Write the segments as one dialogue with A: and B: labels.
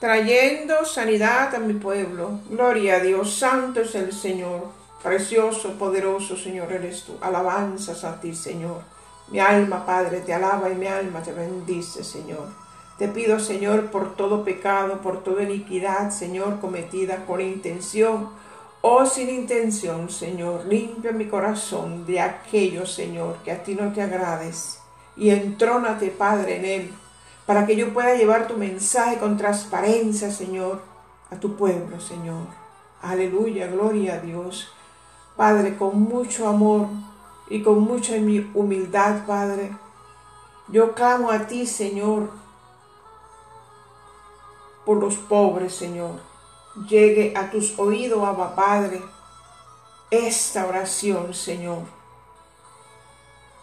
A: trayendo sanidad a mi pueblo. Gloria a Dios, santo es el Señor, precioso, poderoso Señor eres tú. Alabanzas a ti, Señor. Mi alma, Padre, te alaba y mi alma te bendice, Señor. Te pido, Señor, por todo pecado, por toda iniquidad, Señor, cometida con intención o sin intención, Señor. Limpia mi corazón de aquello, Señor, que a ti no te agrades. Y entrónate, Padre, en él para que yo pueda llevar tu mensaje con transparencia, Señor, a tu pueblo, Señor. Aleluya, gloria a Dios. Padre, con mucho amor y con mucha humildad, Padre, yo clamo a ti, Señor, por los pobres, Señor. Llegue a tus oídos, Abba Padre, esta oración, Señor.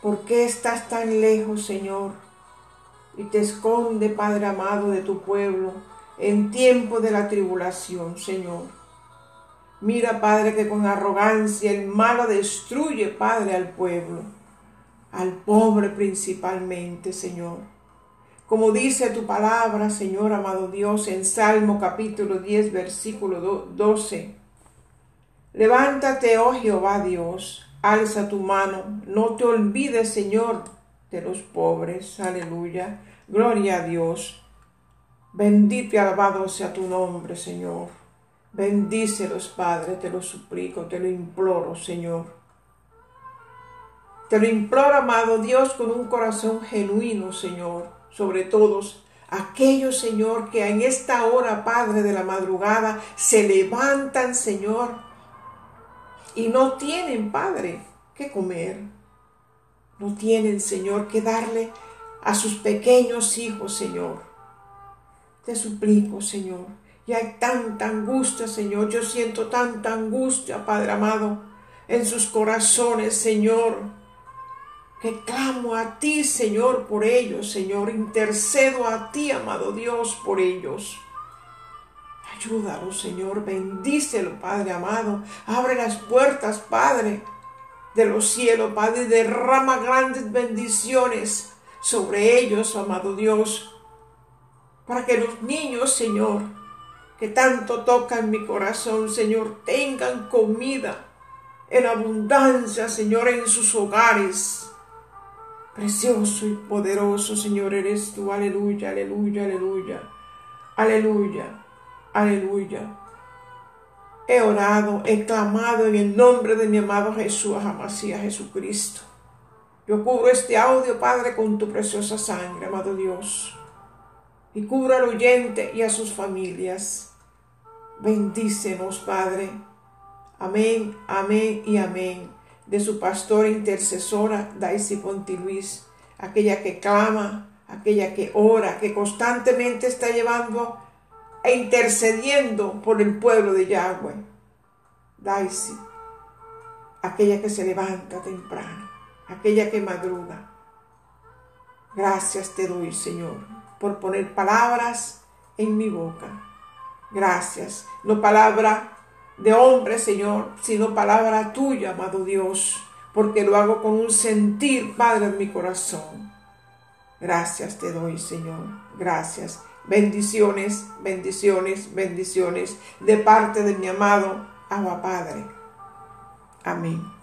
A: ¿Por qué estás tan lejos, Señor? Y te esconde, Padre amado, de tu pueblo en tiempo de la tribulación, Señor. Mira, Padre, que con arrogancia el malo destruye, Padre, al pueblo, al pobre principalmente, Señor. Como dice tu palabra, Señor amado Dios, en Salmo capítulo 10, versículo 12. Levántate, oh Jehová Dios, alza tu mano, no te olvides, Señor, de los pobres. Aleluya. Gloria a Dios. Bendito y alabado sea tu nombre, Señor. Bendícelos, Padre, te lo suplico, te lo imploro, Señor. Te lo imploro, amado Dios, con un corazón genuino, Señor, sobre todos aquellos, Señor, que en esta hora, Padre, de la madrugada, se levantan, Señor, y no tienen, Padre, que comer no tienen, Señor, que darle a sus pequeños hijos, Señor. Te suplico, Señor. Y hay tanta angustia, Señor. Yo siento tanta angustia, Padre amado, en sus corazones, Señor. Que clamo a ti, Señor, por ellos, Señor. Intercedo a ti, amado Dios, por ellos. Ayúdalos, Señor. Bendícelo, Padre amado. Abre las puertas, Padre de los cielos, Padre, derrama grandes bendiciones sobre ellos, amado Dios, para que los niños, Señor, que tanto tocan mi corazón, Señor, tengan comida en abundancia, Señor, en sus hogares. Precioso y poderoso, Señor, eres tú. Aleluya, aleluya, aleluya. Aleluya, aleluya. He orado, he clamado en el nombre de mi amado Jesús, Amasía Jesucristo. Yo cubro este audio, Padre, con tu preciosa sangre, amado Dios. Y cubra al oyente y a sus familias. Bendícenos, Padre. Amén, amén y amén. De su pastora intercesora, Daisy Ponti Luis, aquella que clama, aquella que ora, que constantemente está llevando e intercediendo por el pueblo de Yahweh. Daisy, aquella que se levanta temprano, aquella que madruga. Gracias te doy, Señor, por poner palabras en mi boca. Gracias, no palabra de hombre, Señor, sino palabra tuya, amado Dios, porque lo hago con un sentir, Padre, en mi corazón. Gracias te doy, Señor. Gracias. Bendiciones, bendiciones, bendiciones de parte de mi amado Agua Padre. Amén.